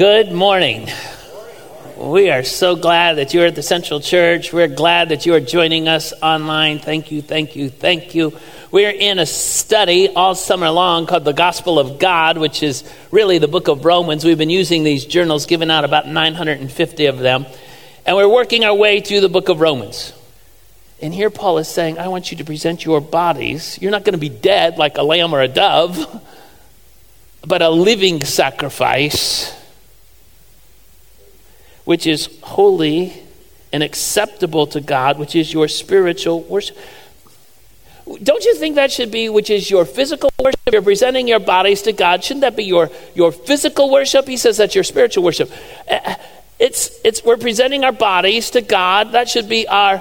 Good morning. We are so glad that you're at the Central Church. We're glad that you are joining us online. Thank you, thank you, thank you. We're in a study all summer long called the Gospel of God, which is really the book of Romans. We've been using these journals, given out about 950 of them, and we're working our way through the book of Romans. And here Paul is saying, I want you to present your bodies. You're not going to be dead like a lamb or a dove, but a living sacrifice which is holy and acceptable to God, which is your spiritual worship. Don't you think that should be, which is your physical worship? You're presenting your bodies to God. Shouldn't that be your, your physical worship? He says that's your spiritual worship. Uh, it's, it's, we're presenting our bodies to God. That should be our,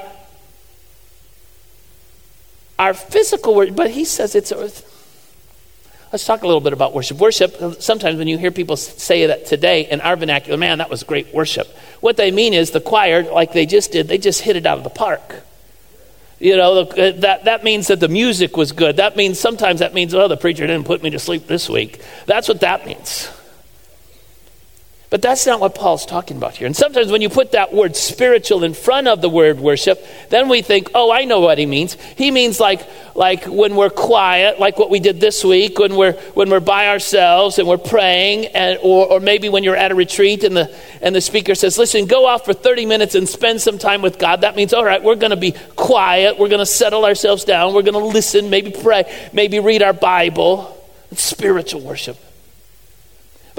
our physical worship. But he says it's Let's talk a little bit about worship. Worship, sometimes when you hear people say that today in our vernacular, man, that was great worship. What they mean is the choir, like they just did, they just hit it out of the park. You know, uh, that, that means that the music was good. That means sometimes that means, oh, the preacher didn't put me to sleep this week. That's what that means. But that's not what Paul's talking about here. And sometimes when you put that word spiritual in front of the word worship, then we think, oh, I know what he means. He means like, like when we're quiet, like what we did this week, when we're, when we're by ourselves and we're praying, and, or, or maybe when you're at a retreat and the, and the speaker says, listen, go off for 30 minutes and spend some time with God. That means, all right, we're going to be quiet. We're going to settle ourselves down. We're going to listen, maybe pray, maybe read our Bible. It's spiritual worship.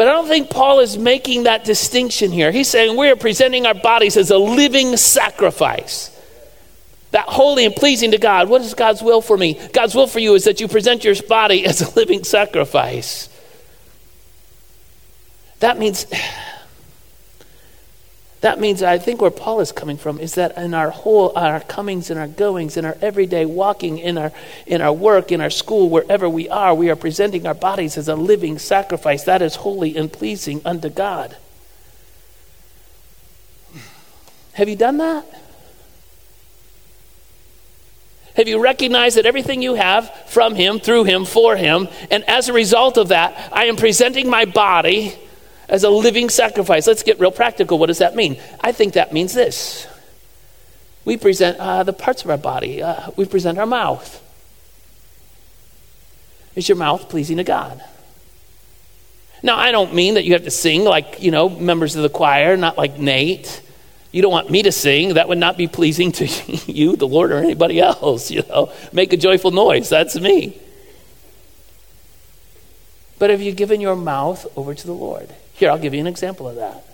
But I don't think Paul is making that distinction here. He's saying we are presenting our bodies as a living sacrifice. That holy and pleasing to God. What is God's will for me? God's will for you is that you present your body as a living sacrifice. That means that means I think where Paul is coming from is that in our whole our comings and our goings, in our everyday walking, in our in our work, in our school, wherever we are, we are presenting our bodies as a living sacrifice that is holy and pleasing unto God. Have you done that? Have you recognized that everything you have from Him, through Him, for Him, and as a result of that, I am presenting my body as a living sacrifice. Let's get real practical. What does that mean? I think that means this. We present uh, the parts of our body, uh, we present our mouth. Is your mouth pleasing to God? Now, I don't mean that you have to sing like, you know, members of the choir, not like Nate. You don't want me to sing. That would not be pleasing to you, the Lord, or anybody else. You know, make a joyful noise. That's me. But have you given your mouth over to the Lord? Here, I'll give you an example of that.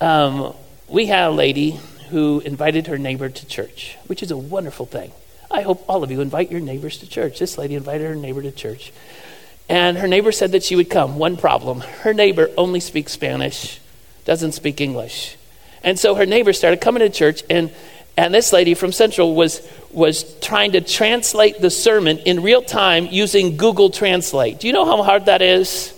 Um, we had a lady who invited her neighbor to church, which is a wonderful thing. I hope all of you invite your neighbors to church. This lady invited her neighbor to church. And her neighbor said that she would come. One problem her neighbor only speaks Spanish, doesn't speak English. And so her neighbor started coming to church, and, and this lady from Central was, was trying to translate the sermon in real time using Google Translate. Do you know how hard that is?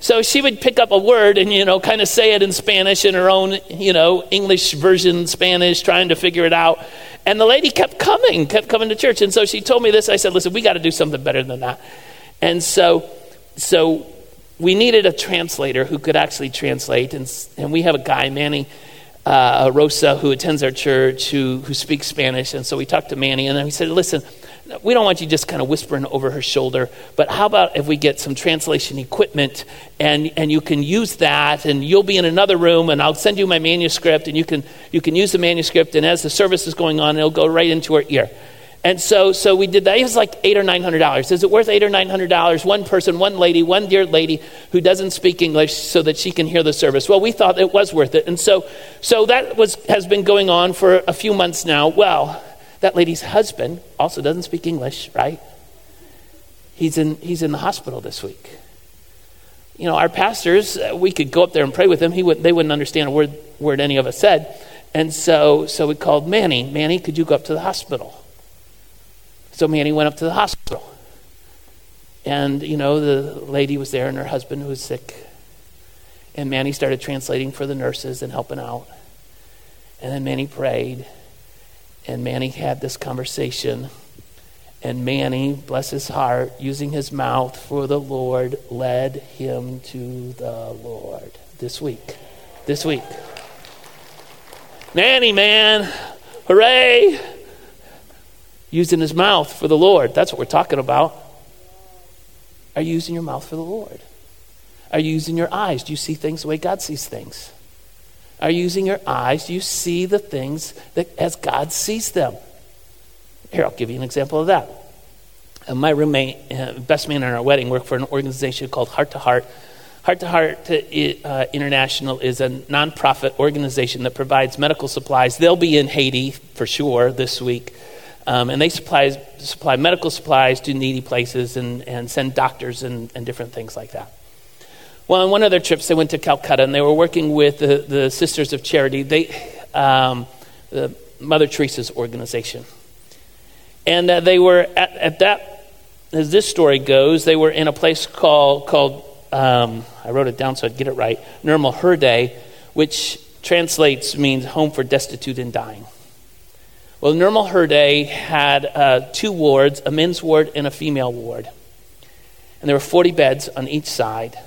So she would pick up a word and, you know, kind of say it in Spanish in her own, you know, English version Spanish, trying to figure it out. And the lady kept coming, kept coming to church. And so she told me this. I said, listen, we got to do something better than that. And so, so we needed a translator who could actually translate. And, and we have a guy, Manny uh, Rosa, who attends our church, who, who speaks Spanish. And so we talked to Manny, and then he said, listen, we don't want you just kind of whispering over her shoulder, but how about if we get some translation equipment and, and you can use that and you'll be in another room and I'll send you my manuscript and you can, you can use the manuscript and as the service is going on, it'll go right into her ear. And so, so we did that. It was like eight or nine hundred dollars. Is it worth eight or nine hundred dollars? One person, one lady, one dear lady who doesn't speak English, so that she can hear the service. Well, we thought it was worth it, and so, so that was has been going on for a few months now. Well, that lady's husband also doesn't speak English, right? He's in, he's in the hospital this week. You know, our pastors, uh, we could go up there and pray with him. He would, they wouldn't understand a word, word any of us said. And so, so we called Manny. Manny, could you go up to the hospital? So Manny went up to the hospital. And, you know, the lady was there and her husband was sick. And Manny started translating for the nurses and helping out. And then Manny prayed and Manny had this conversation. And Manny, bless his heart, using his mouth for the Lord, led him to the Lord this week. This week. Manny, man, hooray! Using his mouth for the Lord. That's what we're talking about. Are you using your mouth for the Lord? Are you using your eyes? Do you see things the way God sees things? Are using your eyes? You see the things that as God sees them? Here, I'll give you an example of that. Uh, my roommate, uh, best man in our wedding, worked for an organization called Heart to Heart. Heart to Heart uh, International is a nonprofit organization that provides medical supplies. They'll be in Haiti for sure this week. Um, and they supply, supply medical supplies to needy places and, and send doctors and, and different things like that. Well, on one of their trips, they went to Calcutta and they were working with the, the Sisters of Charity, they, um, the Mother Teresa's organization. And uh, they were at, at, that, as this story goes, they were in a place called, called um, I wrote it down so I'd get it right, Nirmal Hriday, which translates means home for destitute and dying. Well, Nirmal Hriday had uh, two wards, a men's ward and a female ward. And there were 40 beds on each side.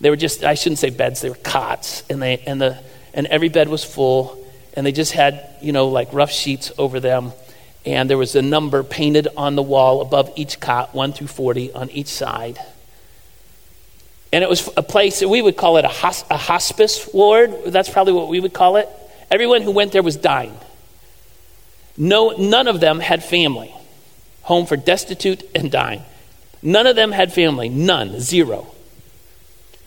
They were just, I shouldn't say beds, they were cots. And, they, and, the, and every bed was full. And they just had, you know, like rough sheets over them. And there was a number painted on the wall above each cot, 1 through 40 on each side. And it was a place, that we would call it a, a hospice ward. That's probably what we would call it. Everyone who went there was dying. No, none of them had family. Home for destitute and dying. None of them had family. None. Zero.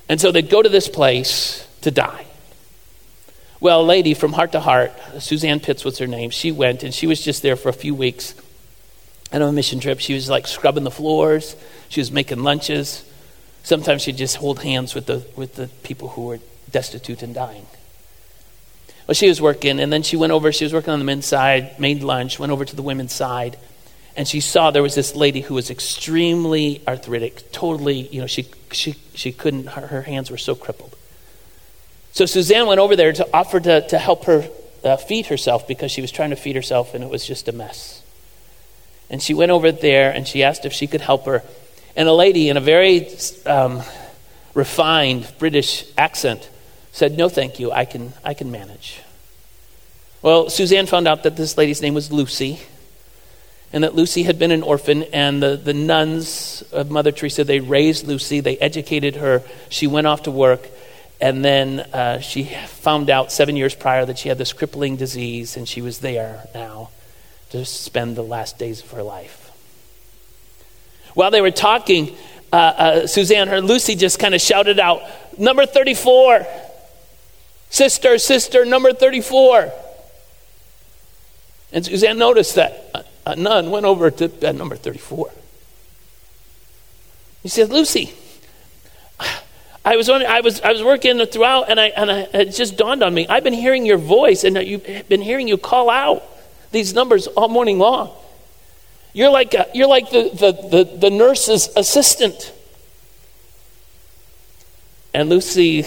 And so they'd go to this place to die. Well, a lady from Heart to Heart, Suzanne Pitts was her name, she went and she was just there for a few weeks on a mission trip. She was like scrubbing the floors, she was making lunches. Sometimes she'd just hold hands with the, with the people who were destitute and dying. Well, she was working, and then she went over, she was working on the men's side, made lunch, went over to the women's side, and she saw there was this lady who was extremely arthritic, totally, you know, she, she, she couldn't, her, her hands were so crippled. So Suzanne went over there to offer to, to help her uh, feed herself because she was trying to feed herself and it was just a mess. And she went over there and she asked if she could help her. And a lady in a very um, refined British accent said, No, thank you, I can, I can manage. Well, Suzanne found out that this lady's name was Lucy and that Lucy had been an orphan, and the, the nuns of Mother Teresa, they raised Lucy, they educated her. She went off to work, and then uh, she found out seven years prior that she had this crippling disease, and she was there now to spend the last days of her life. While they were talking, uh, uh, Suzanne, her Lucy just kind of shouted out, Number 34, sister, sister, number 34. And Suzanne noticed that a nun went over to bed number 34. He said, Lucy, I was, on, I was, I was working throughout, and, I, and I, it just dawned on me. I've been hearing your voice, and I've been hearing you call out these numbers all morning long. You're like, a, you're like the, the, the, the nurse's assistant. And Lucy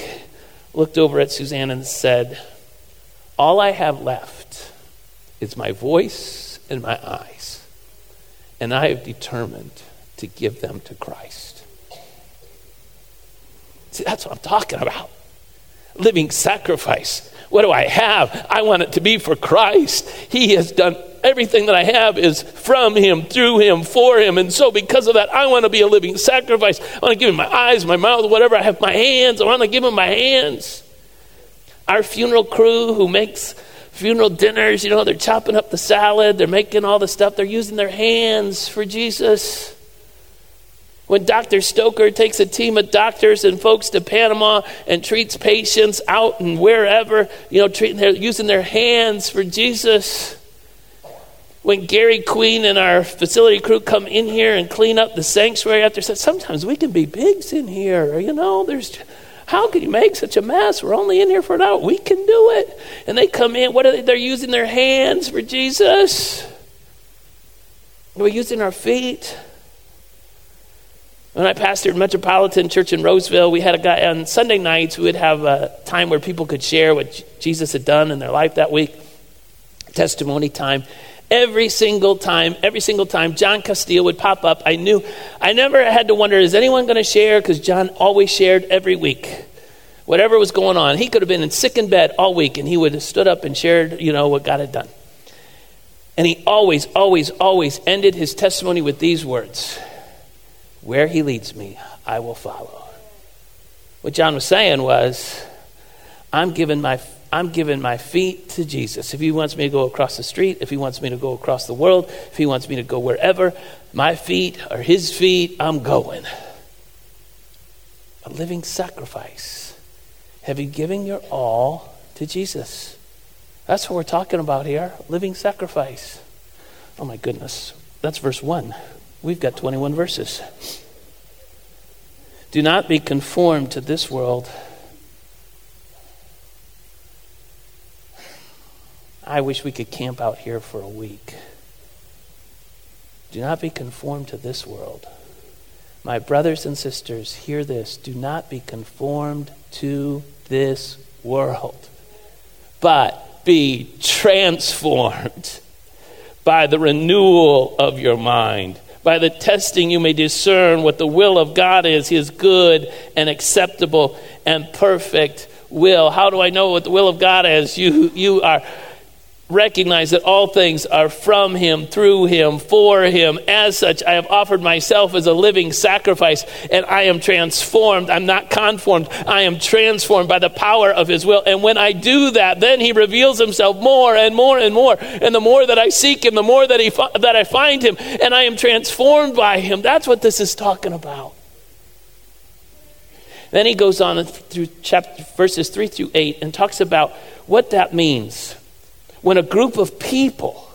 looked over at Suzanne and said, All I have left is my voice in my eyes, and I have determined to give them to Christ. See, that's what I'm talking about. Living sacrifice. What do I have? I want it to be for Christ. He has done everything that I have is from Him, through Him, for Him. And so, because of that, I want to be a living sacrifice. I want to give Him my eyes, my mouth, whatever I have, my hands. I want to give Him my hands. Our funeral crew who makes funeral dinners, you know, they're chopping up the salad, they're making all the stuff, they're using their hands for Jesus. When Dr. Stoker takes a team of doctors and folks to Panama and treats patients out and wherever, you know, treating, they're using their hands for Jesus. When Gary Queen and our facility crew come in here and clean up the sanctuary after, sometimes we can be pigs in here, you know, there's how can you make such a mess? We're only in here for an hour. We can do it. And they come in. What are they? They're using their hands for Jesus. We're using our feet. When I pastored Metropolitan Church in Roseville, we had a guy on Sunday nights. We would have a time where people could share what Jesus had done in their life that week, testimony time. Every single time, every single time John Castile would pop up, I knew, I never had to wonder, is anyone going to share? Because John always shared every week. Whatever was going on. He could have been in sick in bed all week and he would have stood up and shared, you know, what God had done. And he always, always, always ended his testimony with these words Where he leads me, I will follow. What John was saying was, I'm giving my I'm giving my feet to Jesus. If he wants me to go across the street, if he wants me to go across the world, if he wants me to go wherever, my feet are his feet, I'm going. A living sacrifice. Have you given your all to Jesus? That's what we're talking about here living sacrifice. Oh my goodness. That's verse 1. We've got 21 verses. Do not be conformed to this world I wish we could camp out here for a week. Do not be conformed to this world. My brothers and sisters, hear this. Do not be conformed to this world, but be transformed by the renewal of your mind. By the testing, you may discern what the will of God is, his good and acceptable and perfect will. How do I know what the will of God is? You, you are recognize that all things are from him, through him, for him. As such, I have offered myself as a living sacrifice, and I am transformed. I'm not conformed. I am transformed by the power of his will. And when I do that, then he reveals himself more and more and more. And the more that I seek him, the more that, he that I find him, and I am transformed by him. That's what this is talking about. Then he goes on through chapter verses 3 through 8 and talks about what that means when a group of people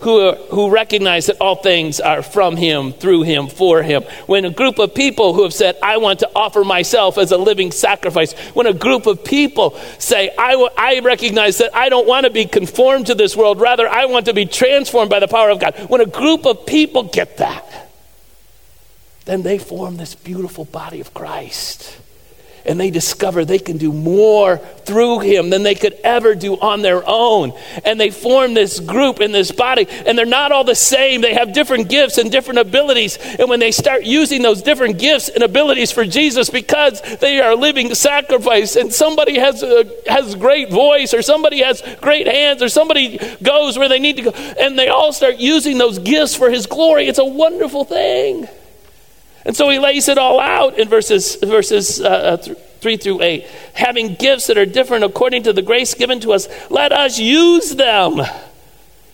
who, are, who recognize that all things are from him, through him, for him. When a group of people who have said, I want to offer myself as a living sacrifice. When a group of people say, I, w- I recognize that I don't want to be conformed to this world, rather, I want to be transformed by the power of God. When a group of people get that, then they form this beautiful body of Christ and they discover they can do more through him than they could ever do on their own. And they form this group in this body, and they're not all the same. They have different gifts and different abilities. And when they start using those different gifts and abilities for Jesus because they are living sacrifice, and somebody has a has great voice, or somebody has great hands, or somebody goes where they need to go, and they all start using those gifts for his glory, it's a wonderful thing. And so he lays it all out in verses, verses uh, uh 3 through 8. Having gifts that are different according to the grace given to us, let us use them.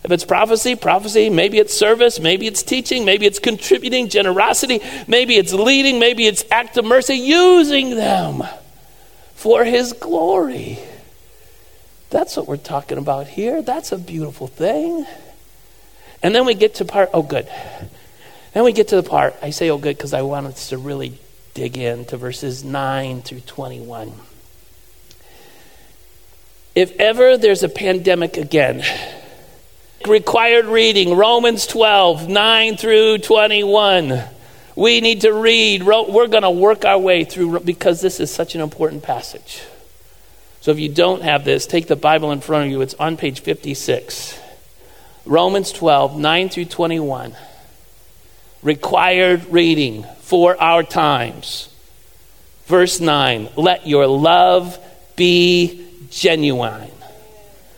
If it's prophecy, prophecy, maybe it's service, maybe it's teaching, maybe it's contributing, generosity, maybe it's leading, maybe it's act of mercy, using them for his glory. That's what we're talking about here. That's a beautiful thing. And then we get to part, oh, good. Then we get to the part, I say, oh, good, because I want us to really dig into verses 9 through 21. If ever there's a pandemic again, required reading Romans 12, 9 through 21. We need to read. We're going to work our way through because this is such an important passage. So if you don't have this, take the Bible in front of you. It's on page 56. Romans 12, 9 through 21 required reading for our times. Verse 9 Let your love be genuine.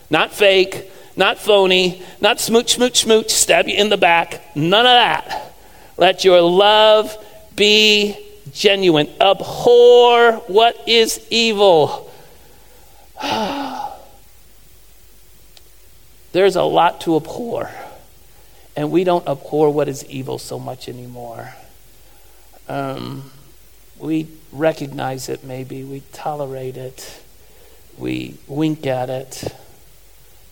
Not fake, not phony, not smooch, smooch, smooch, stab you in the back. None of that. Let your love be genuine. Abhor what is evil. There's a lot to abhor. And we don't abhor what is evil so much anymore. Um, we recognize it, maybe. We tolerate it. We wink at it.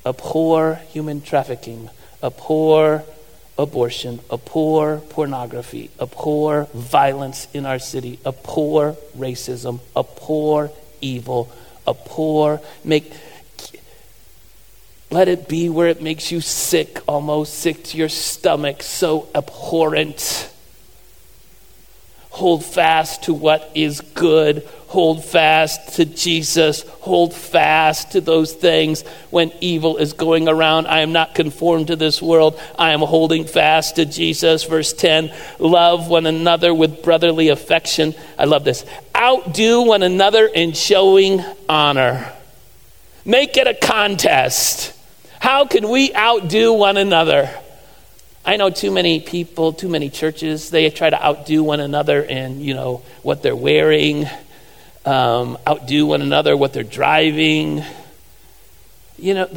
Abhor human trafficking. Abhor abortion. Abhor pornography. Abhor violence in our city. Abhor racism. Abhor evil. Abhor. Make let it be where it makes you sick, almost sick to your stomach, so abhorrent. Hold fast to what is good. hold fast to Jesus, hold fast to those things when evil is going around. I am not conformed to this world. I am holding fast to Jesus. Verse 10 Love one another with brotherly affection. I love this. Outdo one another in showing honor. Make it a contest. How can we outdo one another? I know too many people, too many churches, they try to outdo one another in, you know, what they're wearing, um, outdo one another what they're driving. You know,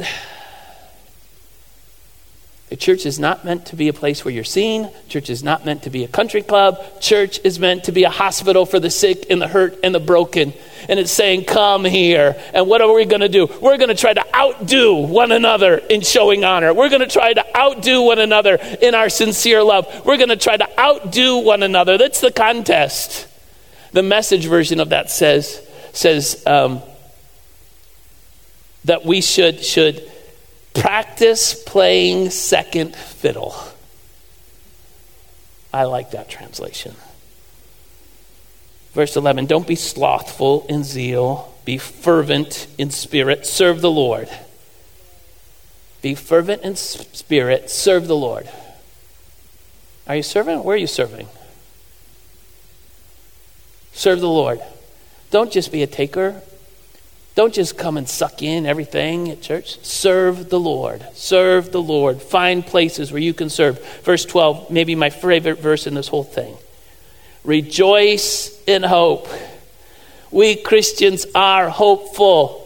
the church is not meant to be a place where you're seen. Church is not meant to be a country club. Church is meant to be a hospital for the sick and the hurt and the broken. And it's saying, Come here. And what are we going to do? We're going to try to outdo one another in showing honor. We're going to try to outdo one another in our sincere love. We're going to try to outdo one another. That's the contest. The message version of that says, says um, that we should, should Practice playing second fiddle. I like that translation. Verse 11 Don't be slothful in zeal, be fervent in spirit, serve the Lord. Be fervent in spirit, serve the Lord. Are you serving? Where are you serving? Serve the Lord. Don't just be a taker don't just come and suck in everything at church. Serve the Lord. Serve the Lord. Find places where you can serve. Verse 12, maybe my favorite verse in this whole thing. Rejoice in hope. We Christians are hopeful.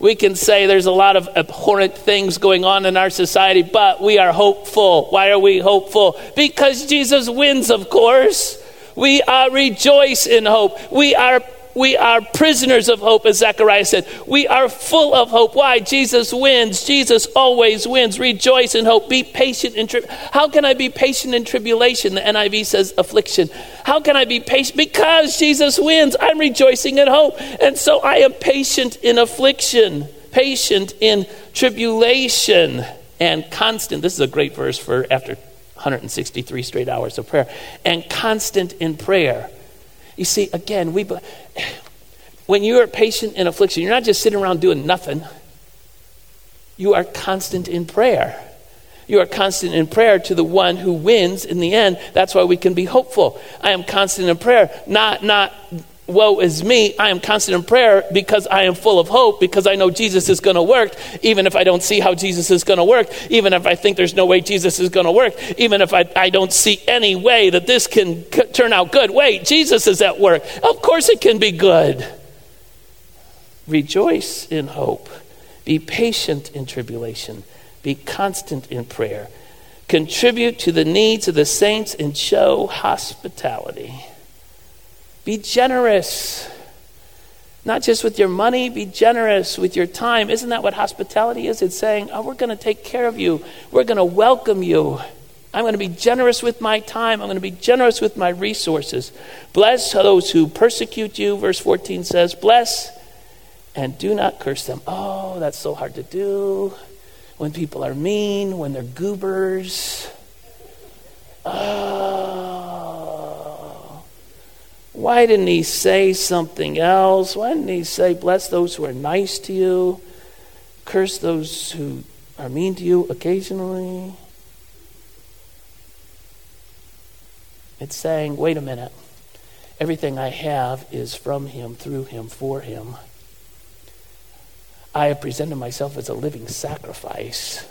We can say there's a lot of abhorrent things going on in our society, but we are hopeful. Why are we hopeful? Because Jesus wins, of course. We are rejoice in hope. We are we are prisoners of hope, as Zechariah said. We are full of hope. Why? Jesus wins. Jesus always wins. Rejoice in hope. Be patient in tribulation. How can I be patient in tribulation? The NIV says affliction. How can I be patient? Because Jesus wins. I'm rejoicing in hope. And so I am patient in affliction, patient in tribulation, and constant. This is a great verse for after 163 straight hours of prayer. And constant in prayer. You see, again, we when you are patient in affliction, you're not just sitting around doing nothing. You are constant in prayer. You are constant in prayer to the one who wins in the end. That's why we can be hopeful. I am constant in prayer, not not woe is me. I am constant in prayer because I am full of hope, because I know Jesus is going to work, even if I don't see how Jesus is going to work, even if I think there's no way Jesus is going to work, even if I, I don't see any way that this can c- turn out good. Wait, Jesus is at work. Of course it can be good. Rejoice in hope. Be patient in tribulation. Be constant in prayer. Contribute to the needs of the saints and show hospitality. Be generous. Not just with your money, be generous with your time. Isn't that what hospitality is? It's saying, oh, we're going to take care of you, we're going to welcome you. I'm going to be generous with my time. I'm going to be generous with my resources. Bless those who persecute you, verse 14 says. Bless and do not curse them. Oh, that's so hard to do. When people are mean, when they're goobers. Oh. Why didn't he say something else? Why didn't he say, Bless those who are nice to you, curse those who are mean to you occasionally? It's saying, Wait a minute. Everything I have is from him, through him, for him. I have presented myself as a living sacrifice.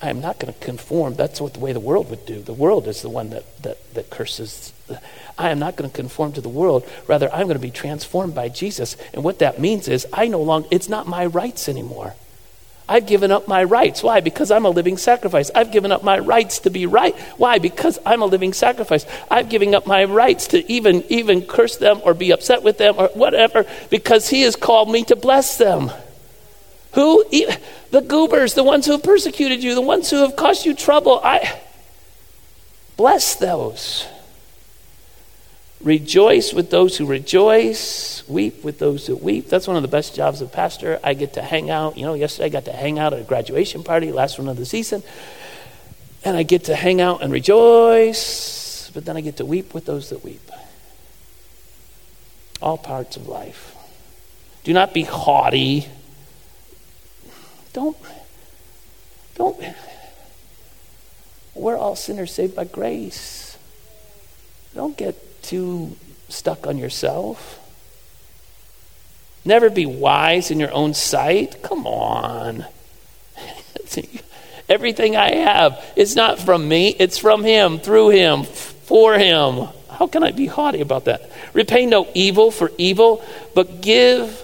I am not going to conform. That's what the way the world would do. The world is the one that, that, that curses. I am not going to conform to the world. Rather, I'm going to be transformed by Jesus. And what that means is I no longer, it's not my rights anymore. I've given up my rights. Why? Because I'm a living sacrifice. I've given up my rights to be right. Why? Because I'm a living sacrifice. I've given up my rights to even even curse them or be upset with them or whatever because he has called me to bless them. Who? The goobers, the ones who have persecuted you, the ones who have caused you trouble. I bless those. Rejoice with those who rejoice, weep with those who weep. That's one of the best jobs of pastor. I get to hang out. You know, yesterday I got to hang out at a graduation party, last one of the season. And I get to hang out and rejoice, but then I get to weep with those that weep. All parts of life. Do not be haughty. Don't, don't. We're all sinners saved by grace. Don't get too stuck on yourself. Never be wise in your own sight. Come on. Everything I have is not from me, it's from Him, through Him, for Him. How can I be haughty about that? Repay no evil for evil, but give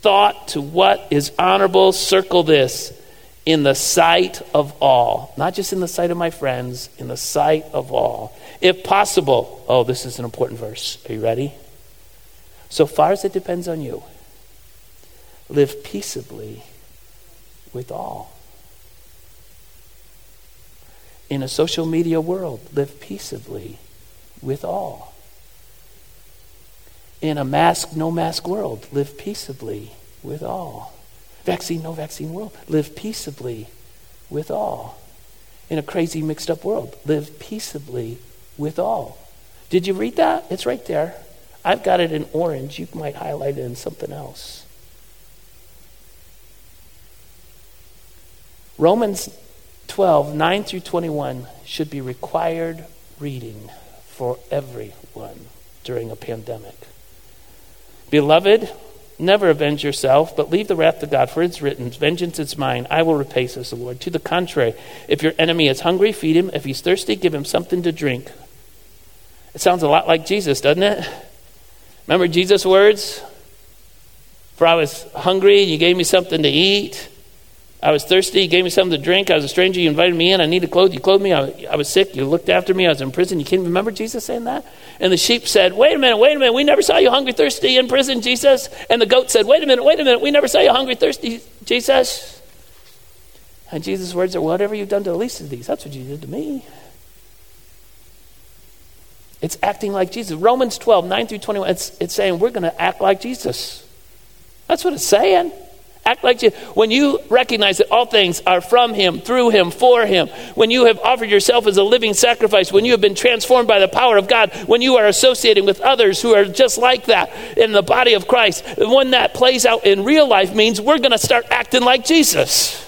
thought to what is honorable. Circle this in the sight of all. Not just in the sight of my friends, in the sight of all. If possible, oh, this is an important verse. Are you ready? So far as it depends on you, live peaceably with all. In a social media world, live peaceably with all. In a mask, no mask world, live peaceably with all. Vaccine, no vaccine world, live peaceably with all. In a crazy, mixed up world, live peaceably with all. Did you read that? It's right there. I've got it in orange. You might highlight it in something else. Romans 12, 9 through 21 should be required reading for everyone during a pandemic. Beloved, never avenge yourself, but leave the wrath to God, for it's written, Vengeance is mine, I will repay, says the Lord. To the contrary, if your enemy is hungry, feed him. If he's thirsty, give him something to drink. It sounds a lot like Jesus, doesn't it? Remember Jesus' words? For I was hungry, and you gave me something to eat. I was thirsty, you gave me something to drink. I was a stranger, you invited me in. I needed clothes, you clothed me. I, I was sick, you looked after me. I was in prison, you can't Remember Jesus saying that? And the sheep said, Wait a minute, wait a minute. We never saw you hungry, thirsty in prison, Jesus. And the goat said, Wait a minute, wait a minute. We never saw you hungry, thirsty, Jesus. And Jesus' words are, Whatever you've done to the least of these, that's what you did to me. It's acting like Jesus. Romans 12, 9 through 21, it's, it's saying we're going to act like Jesus. That's what it's saying. Act like you. When you recognize that all things are from Him, through Him, for Him, when you have offered yourself as a living sacrifice, when you have been transformed by the power of God, when you are associating with others who are just like that in the body of Christ, when that plays out in real life means we're going to start acting like Jesus.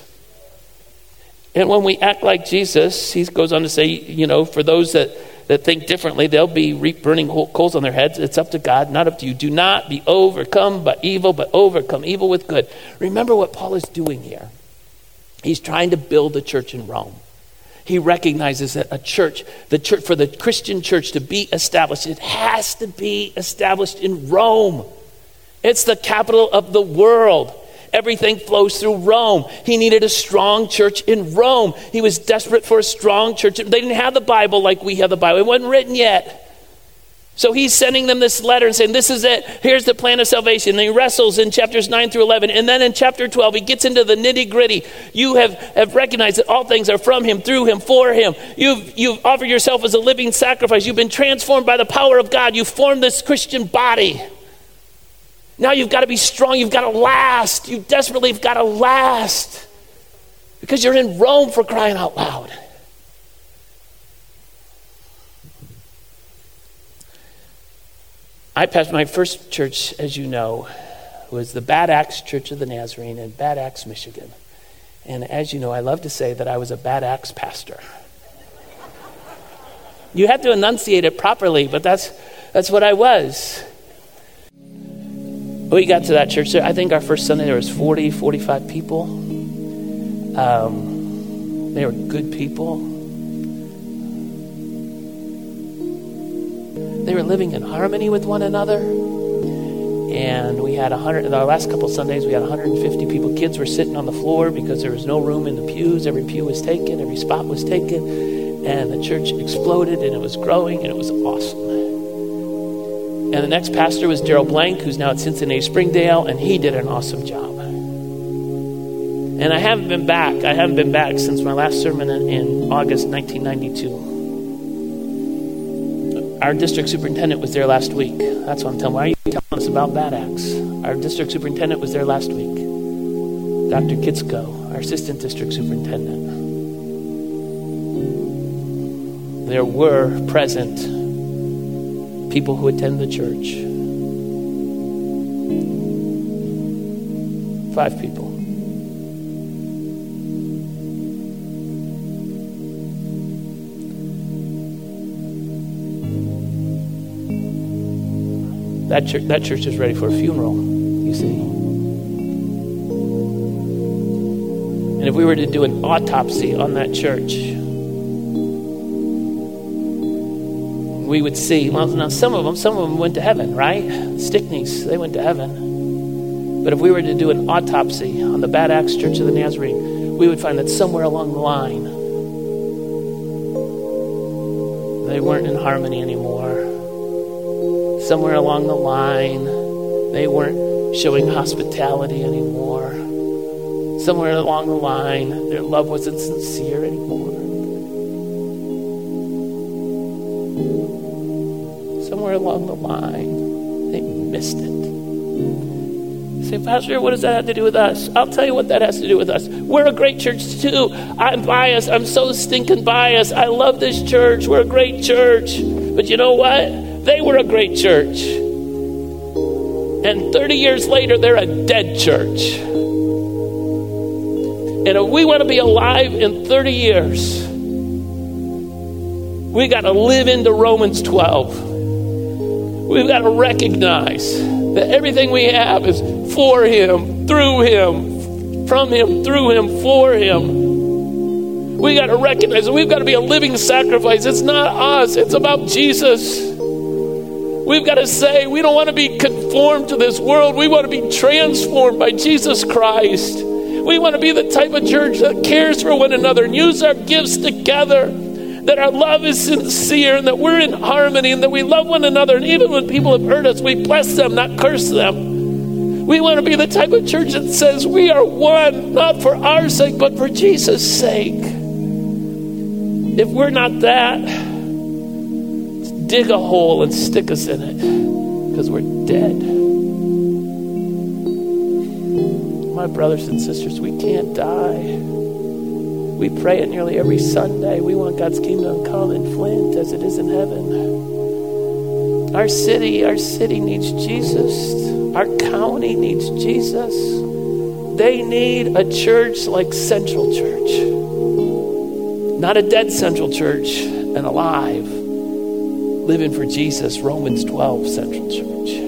And when we act like Jesus, he goes on to say, you know, for those that that think differently, they'll be burning coals on their heads. It's up to God, not up to you. Do not be overcome by evil, but overcome evil with good. Remember what Paul is doing here. He's trying to build a church in Rome. He recognizes that a church, the church for the Christian church to be established, it has to be established in Rome. It's the capital of the world. Everything flows through Rome. He needed a strong church in Rome. He was desperate for a strong church. They didn't have the Bible like we have the Bible, it wasn't written yet. So he's sending them this letter and saying, This is it. Here's the plan of salvation. And he wrestles in chapters 9 through 11. And then in chapter 12, he gets into the nitty gritty. You have, have recognized that all things are from him, through him, for him. You've, you've offered yourself as a living sacrifice. You've been transformed by the power of God. You've formed this Christian body. Now you've got to be strong. You've got to last. You desperately have got to last because you're in Rome for crying out loud. I passed my first church, as you know, was the Bad Axe Church of the Nazarene in Bad Axe, Michigan. And as you know, I love to say that I was a bad axe pastor. you have to enunciate it properly, but that's, that's what I was we got to that church there. I think our first Sunday there was 40, 45 people. Um, they were good people. They were living in harmony with one another. And we had 100, our last couple Sundays, we had 150 people. Kids were sitting on the floor because there was no room in the pews. Every pew was taken, every spot was taken. And the church exploded and it was growing and it was awesome. And the next pastor was Daryl Blank, who's now at Cincinnati Springdale, and he did an awesome job. And I haven't been back. I haven't been back since my last sermon in August 1992. Our district superintendent was there last week. That's what I'm telling. You why are you telling us about Bad Axe? Our district superintendent was there last week. Dr. Kitsko, our assistant district superintendent. There were present people who attend the church. Five people. That church, that church is ready for a funeral, you see. And if we were to do an autopsy on that church, we would see, well, now some of them, some of them went to heaven, right? Stickneys, they went to heaven. But if we were to do an autopsy on the Bad Axe Church of the Nazarene, we would find that somewhere along the line, they weren't in harmony anymore somewhere along the line, they weren't showing hospitality anymore. Somewhere along the line, their love wasn't sincere anymore. Along the line, they missed it. say, Pastor, what does that have to do with us? I'll tell you what that has to do with us. We're a great church too. I'm biased. I'm so stinking biased. I love this church. We're a great church. But you know what? They were a great church. And 30 years later, they're a dead church. And if we want to be alive in 30 years, we got to live into Romans 12. We've got to recognize that everything we have is for Him, through Him, from Him, through Him, for Him. We've got to recognize that we've got to be a living sacrifice. It's not us, it's about Jesus. We've got to say we don't want to be conformed to this world. We want to be transformed by Jesus Christ. We want to be the type of church that cares for one another and use our gifts together. That our love is sincere and that we're in harmony and that we love one another. And even when people have hurt us, we bless them, not curse them. We want to be the type of church that says we are one, not for our sake, but for Jesus' sake. If we're not that, dig a hole and stick us in it because we're dead. My brothers and sisters, we can't die. We pray it nearly every Sunday. We want God's kingdom to come in Flint as it is in heaven. Our city, our city needs Jesus. Our county needs Jesus. They need a church like Central Church. Not a dead Central Church, and alive living for Jesus, Romans 12 Central Church.